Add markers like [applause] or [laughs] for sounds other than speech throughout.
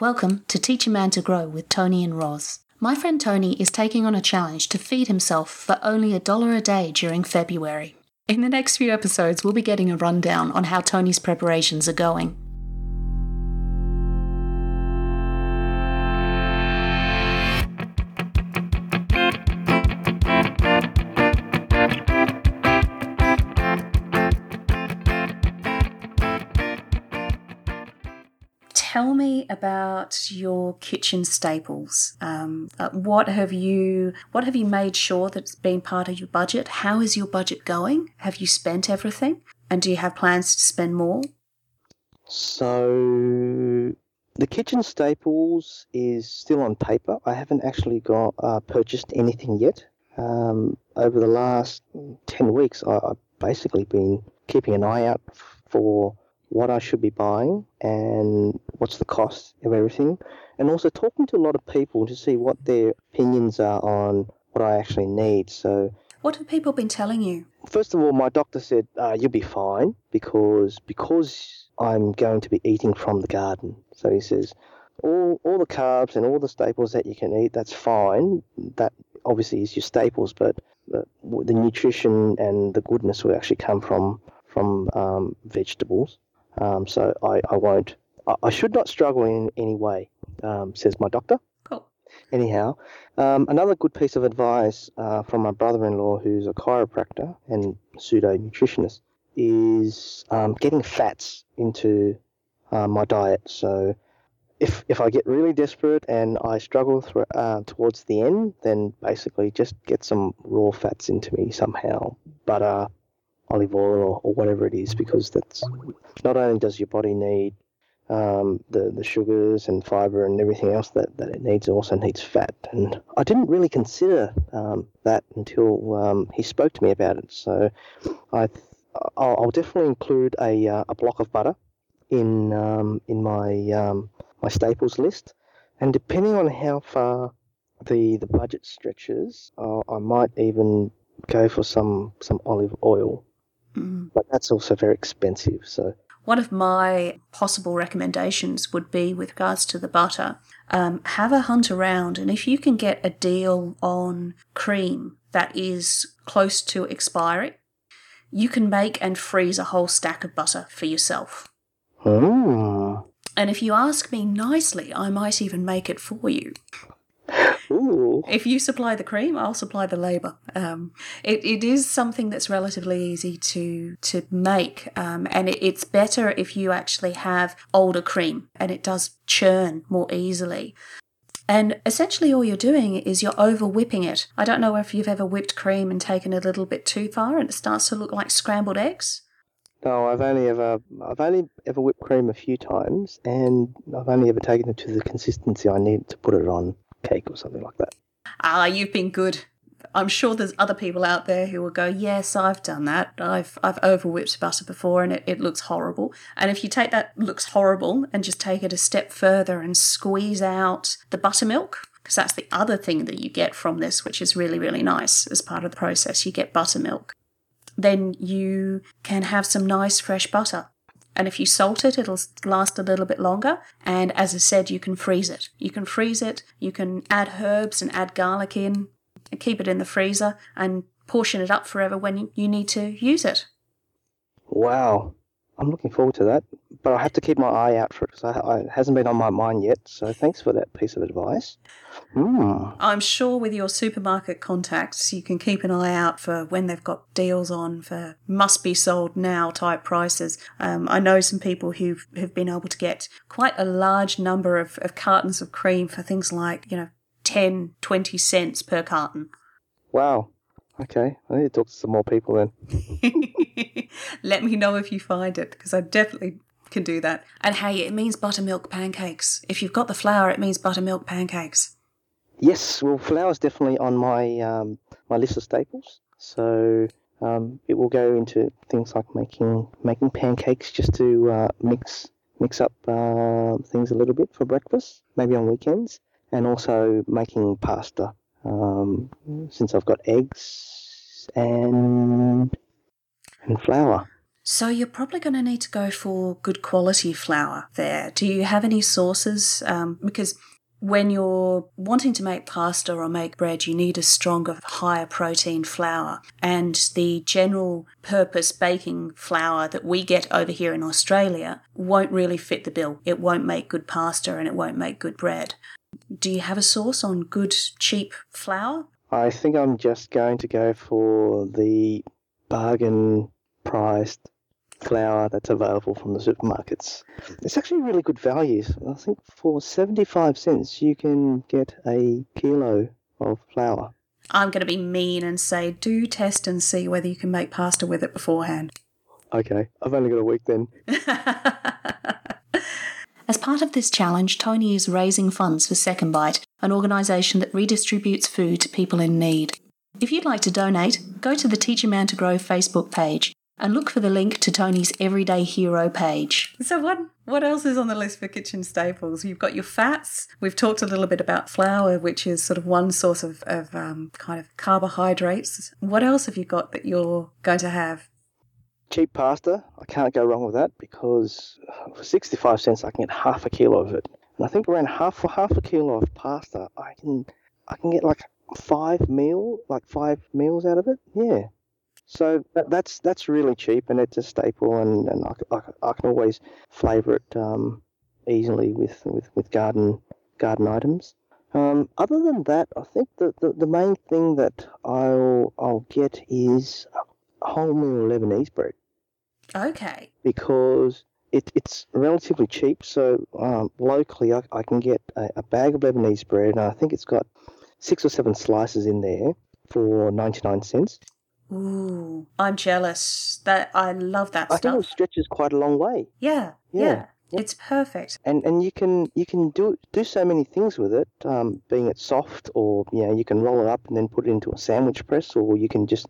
Welcome to Teach a Man to Grow with Tony and Roz. My friend Tony is taking on a challenge to feed himself for only a dollar a day during February. In the next few episodes, we'll be getting a rundown on how Tony's preparations are going. Tell me about your kitchen staples. Um, uh, what have you What have you made sure that's been part of your budget? How is your budget going? Have you spent everything? And do you have plans to spend more? So the kitchen staples is still on paper. I haven't actually got uh, purchased anything yet. Um, over the last ten weeks, I, I've basically been keeping an eye out for what I should be buying and what's the cost of everything, and also talking to a lot of people to see what their opinions are on what I actually need. So, what have people been telling you? First of all, my doctor said uh, you'll be fine because because I'm going to be eating from the garden. So he says all all the carbs and all the staples that you can eat, that's fine. That obviously is your staples, but the, the nutrition and the goodness will actually come from from um, vegetables. Um, so I, I won't. I, I, should not struggle in any way, um, says my doctor. Cool. Anyhow, um, another good piece of advice uh, from my brother-in-law, who's a chiropractor and pseudo nutritionist, is um, getting fats into uh, my diet. So if if I get really desperate and I struggle through, uh, towards the end, then basically just get some raw fats into me somehow. Butter, olive oil or, or whatever it is, because that's not only does your body need um, the the sugars and fiber and everything else that, that it needs, it also needs fat. And I didn't really consider um, that until um, he spoke to me about it. So I I'll, I'll definitely include a, uh, a block of butter in um, in my um, my staples list, and depending on how far the the budget stretches, uh, I might even go for some some olive oil Mm. But that's also very expensive. So one of my possible recommendations would be with regards to the butter, um, have a hunt around, and if you can get a deal on cream that is close to expiry, you can make and freeze a whole stack of butter for yourself. Oh. And if you ask me nicely, I might even make it for you. If you supply the cream, I'll supply the labour. Um, it, it is something that's relatively easy to to make, um, and it, it's better if you actually have older cream, and it does churn more easily. And essentially, all you're doing is you're over whipping it. I don't know if you've ever whipped cream and taken it a little bit too far, and it starts to look like scrambled eggs. No, I've only ever I've only ever whipped cream a few times, and I've only ever taken it to the consistency I need to put it on cake or something like that. Ah, you've been good. I'm sure there's other people out there who will go, yes, I've done that. I've I've over whipped butter before and it, it looks horrible. And if you take that looks horrible and just take it a step further and squeeze out the buttermilk, because that's the other thing that you get from this, which is really, really nice as part of the process. You get buttermilk. Then you can have some nice fresh butter. And if you salt it, it'll last a little bit longer. And as I said, you can freeze it. You can freeze it, you can add herbs and add garlic in, keep it in the freezer, and portion it up forever when you need to use it. Wow. I'm looking forward to that, but I have to keep my eye out for it because it hasn't been on my mind yet. So thanks for that piece of advice. Mm. I'm sure with your supermarket contacts, you can keep an eye out for when they've got deals on for must be sold now type prices. Um, I know some people who have been able to get quite a large number of, of cartons of cream for things like, you know, 10, 20 cents per carton. Wow. Okay, I need to talk to some more people then. [laughs] Let me know if you find it because I definitely can do that. And hey, it means buttermilk pancakes. If you've got the flour, it means buttermilk pancakes. Yes, well, flour is definitely on my um, my list of staples. So um, it will go into things like making making pancakes just to uh, mix mix up uh, things a little bit for breakfast, maybe on weekends, and also making pasta um, since I've got eggs and and flour. So you're probably going to need to go for good quality flour there. Do you have any sources? Um, because when you're wanting to make pasta or make bread, you need a stronger, higher protein flour. And the general purpose baking flour that we get over here in Australia won't really fit the bill. It won't make good pasta and it won't make good bread. Do you have a source on good, cheap flour? I think I'm just going to go for the bargain priced flour that's available from the supermarkets. It's actually really good value. I think for 75 cents you can get a kilo of flour. I'm going to be mean and say do test and see whether you can make pasta with it beforehand. Okay, I've only got a week then. [laughs] As part of this challenge, Tony is raising funds for Second Bite, an organisation that redistributes food to people in need. If you'd like to donate, go to the Teach a Man to Grow Facebook page and look for the link to Tony's Everyday Hero page. So, what what else is on the list for kitchen staples? You've got your fats. We've talked a little bit about flour, which is sort of one source of, of um, kind of carbohydrates. What else have you got that you're going to have? Cheap pasta. I can't go wrong with that because for 65 cents I can get half a kilo of it. And I think around half for half a kilo of pasta, I can I can get like five meal, like five meals out of it. Yeah. So that, that's that's really cheap and it's a staple, and, and I, I, I can always flavour it um, easily with, with, with garden garden items. Um, other than that, I think the, the, the main thing that I'll I'll get is wholemeal Lebanese bread. Okay. Because it, it's relatively cheap, so um, locally I, I can get a, a bag of Lebanese bread, and I think it's got six or seven slices in there for ninety nine cents. Ooh, I'm jealous. That I love that I stuff. think it stretches quite a long way. Yeah, Yeah, yeah. It's perfect. and and you can you can do do so many things with it. Um, being it soft, or you know, you can roll it up and then put it into a sandwich press, or you can just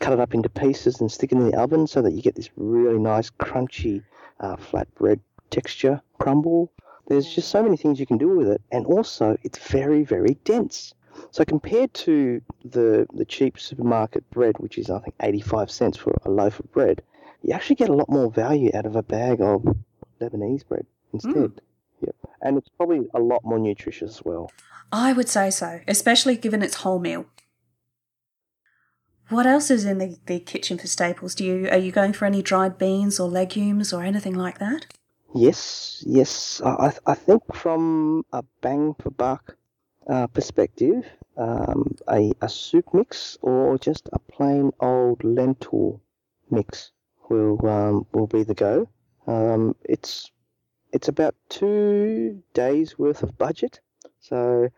cut it up into pieces and stick it in the oven so that you get this really nice crunchy uh, flat bread texture crumble. There's just so many things you can do with it, and also it's very very dense. So compared to the the cheap supermarket bread, which is I think 85 cents for a loaf of bread, you actually get a lot more value out of a bag of Lebanese bread instead. Mm. Yep. And it's probably a lot more nutritious as well. I would say so, especially given it's wholemeal. What else is in the, the kitchen for staples? Do you are you going for any dried beans or legumes or anything like that? Yes, yes. I, I I think from a bang for buck uh, perspective, um, a, a soup mix or just a plain old lentil mix will um, will be the go. Um, it's it's about two days worth of budget, so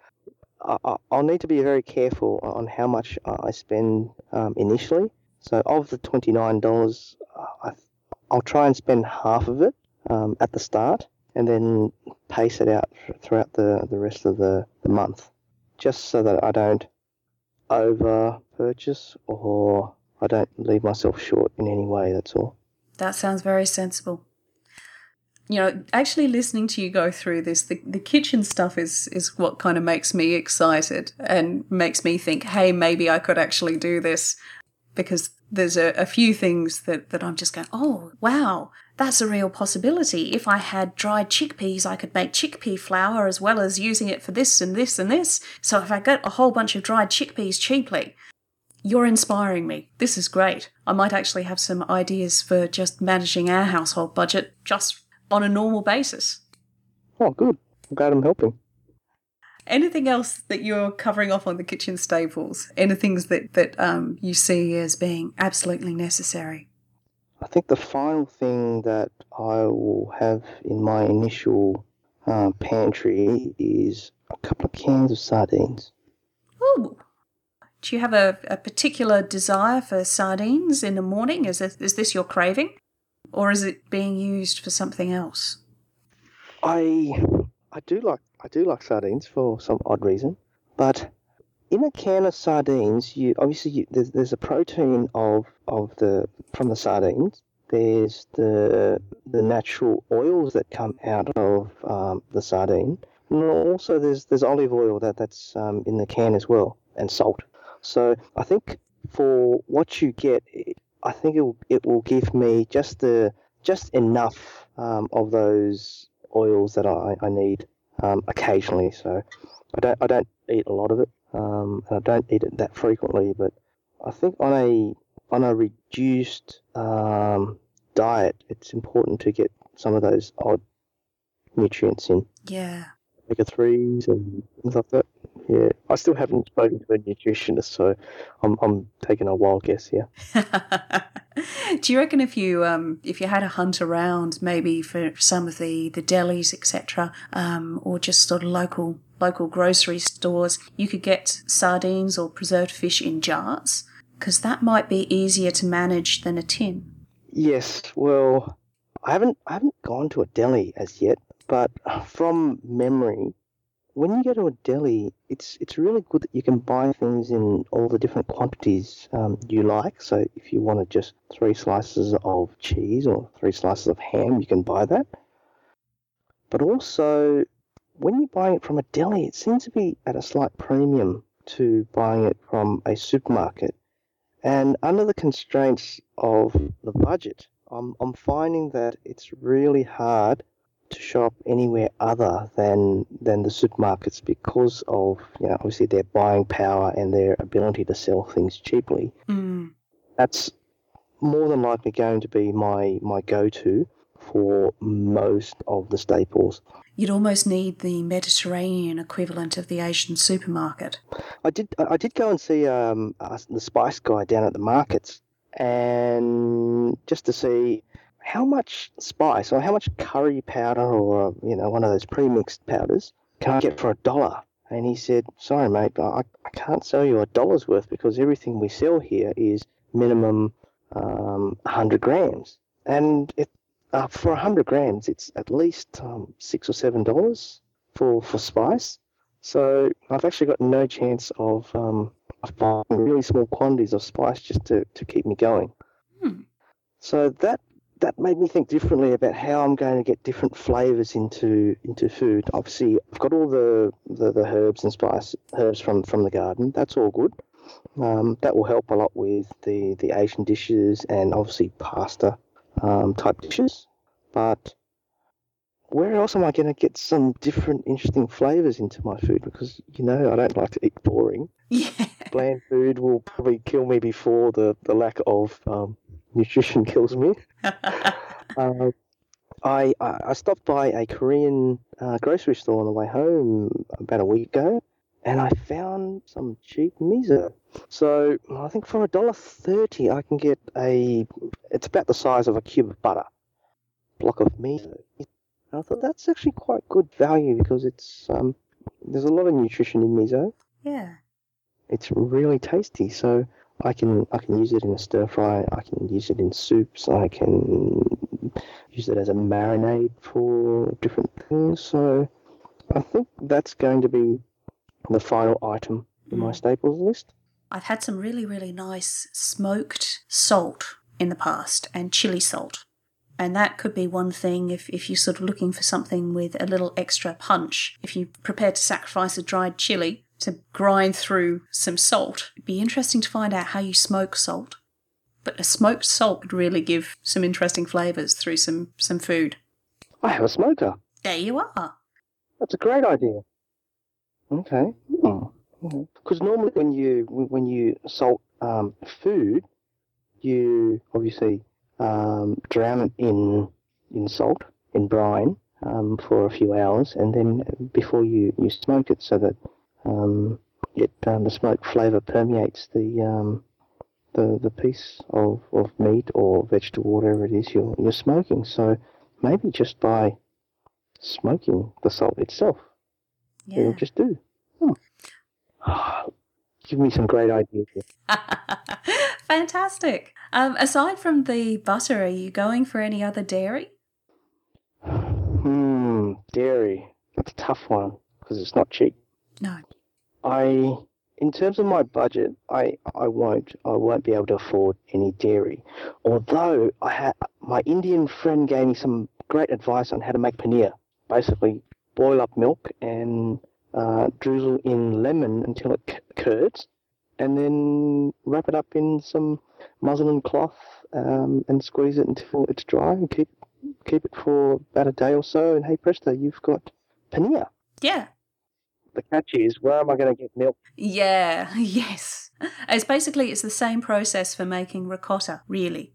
I, I- I'll need to be very careful on how much I spend um, initially. So of the twenty nine dollars, I, I'll try and spend half of it um, at the start, and then pace it out throughout the, the rest of the, the month, just so that I don't over purchase or I don't leave myself short in any way. That's all. That sounds very sensible. You know, actually listening to you go through this, the, the kitchen stuff is is what kind of makes me excited and makes me think, hey, maybe I could actually do this because there's a, a few things that, that I'm just going, oh, wow, that's a real possibility. If I had dried chickpeas, I could make chickpea flour as well as using it for this and this and this. So if I get a whole bunch of dried chickpeas cheaply, you're inspiring me. This is great. I might actually have some ideas for just managing our household budget just on a normal basis. Oh, good. I'm glad I'm helping. Anything else that you're covering off on the kitchen staples? Anything that, that um, you see as being absolutely necessary? I think the final thing that I will have in my initial uh, pantry is a couple of cans of sardines. Ooh. Do you have a, a particular desire for sardines in the morning? Is this, is this your craving? Or is it being used for something else? I I do like I do like sardines for some odd reason, but in a can of sardines, you obviously you, there's there's a protein of of the from the sardines. There's the the natural oils that come out of um, the sardine, and also there's there's olive oil that that's um, in the can as well, and salt. So I think for what you get, I think it will, it will give me just the just enough um, of those oils that I, I need um, occasionally. So I don't I don't eat a lot of it, um, and I don't eat it that frequently. But I think on a on a reduced um, diet, it's important to get some of those odd nutrients in, Yeah. omega threes and things like that. Yeah, I still haven't spoken to a nutritionist, so I'm I'm taking a wild guess here. [laughs] Do you reckon if you um, if you had a hunt around, maybe for some of the the delis, etc., um, or just sort of local local grocery stores, you could get sardines or preserved fish in jars? Because that might be easier to manage than a tin. Yes, well, I haven't I haven't gone to a deli as yet, but from memory, when you go to a deli, it's it's really good that you can buy things in all the different quantities um, you like. So if you wanted just three slices of cheese or three slices of ham, you can buy that. But also, when you're buying it from a deli, it seems to be at a slight premium to buying it from a supermarket. And under the constraints of the budget, I'm, I'm finding that it's really hard to shop anywhere other than than the supermarkets because of you know obviously their buying power and their ability to sell things cheaply. Mm. That's more than likely going to be my my go-to for most of the staples. You'd almost need the Mediterranean equivalent of the Asian supermarket. I did I did go and see um, the spice guy down at the markets, and just to see how much spice or how much curry powder or you know one of those pre-mixed powders can I get for a dollar? And he said, "Sorry, mate, I, I can't sell you a dollar's worth because everything we sell here is minimum um, 100 grams, and it uh, for 100 grams it's at least um, six or seven dollars for for spice." So I've actually got no chance of, um, of buying really small quantities of spice just to, to keep me going. Hmm. So that that made me think differently about how I'm going to get different flavors into into food. Obviously, I've got all the, the, the herbs and spice herbs from, from the garden. That's all good. Um, that will help a lot with the, the Asian dishes and obviously pasta um, type dishes. But where else am I going to get some different, interesting flavors into my food? Because you know I don't like to eat boring. [laughs] Yeah. Bland food will probably kill me before the the lack of um, nutrition [laughs] kills me. [laughs] Uh, I, I stopped by a Korean uh, grocery store on the way home about a week ago, and I found some cheap miso. So I think for a dollar thirty, I can get a. It's about the size of a cube of butter, block of miso. I thought that's actually quite good value because it's um, there's a lot of nutrition in miso. yeah. It's really tasty. So I can I can use it in a stir fry. I can use it in soups. I can use it as a marinade for different things. So I think that's going to be the final item in my Mm. staples list. I've had some really, really nice smoked salt in the past and chili salt. And that could be one thing if, if you're sort of looking for something with a little extra punch. If you're prepared to sacrifice a dried chili to grind through some salt, it'd be interesting to find out how you smoke salt. But a smoked salt could really give some interesting flavours through some, some food. I have a smoker. There you are. That's a great idea. Okay. Because normally when you when you salt um, food, you obviously um, drown it in in salt in brine um, for a few hours, and then before you, you smoke it, so that um, it um, the smoke flavour permeates the um, the the piece of, of meat or vegetable, whatever it is you're you're smoking. So maybe just by smoking the salt itself Yeah. It'll just do. Hmm. [sighs] Give me some great ideas. [laughs] Fantastic. Um, aside from the butter, are you going for any other dairy? [sighs] Hmm, dairy. That's a tough one because it's not cheap. No. I, in terms of my budget, I, I won't I won't be able to afford any dairy. Although I had my Indian friend gave me some great advice on how to make paneer. Basically, boil up milk and uh, drizzle in lemon until it c- curds, and then wrap it up in some muslin cloth um, and squeeze it until it's dry and keep keep it for about a day or so. And hey presto, you've got paneer. Yeah. The catch is, where am I going to get milk? Yeah, [laughs] yes. It's basically it's the same process for making ricotta, really.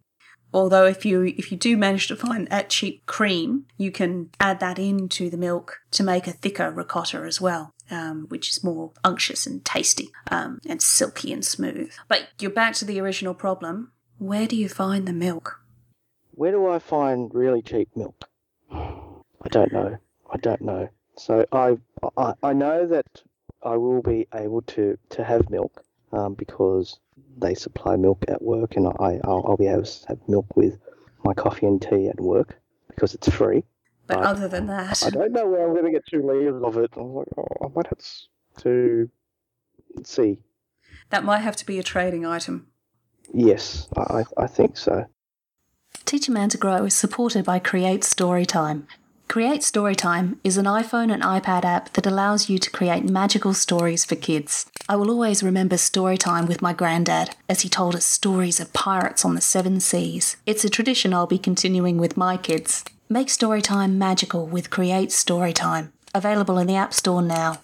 Although if you if you do manage to find that cheap cream, you can add that into the milk to make a thicker ricotta as well, um, which is more unctuous and tasty um, and silky and smooth. But you're back to the original problem. Where do you find the milk? Where do I find really cheap milk? [sighs] I don't know. I don't know. So I I, I know that I will be able to, to have milk um, because they supply milk at work, and I I'll, I'll be able to have milk with my coffee and tea at work because it's free. But Right. other than that, I don't know where I'm going to get two liters of it. I was like, oh, I might have to see. that might have to be a trading item. Yes, I I I think so. Teach a Man to Grow is supported by Create Storytime. Create Storytime is an iPhone and iPad app that allows you to create magical stories for kids. I will always remember Storytime with my granddad as he told us stories of pirates on the seven seas. It's a tradition I'll be continuing with my kids. Make Storytime magical with Create Storytime. Available in the App Store now.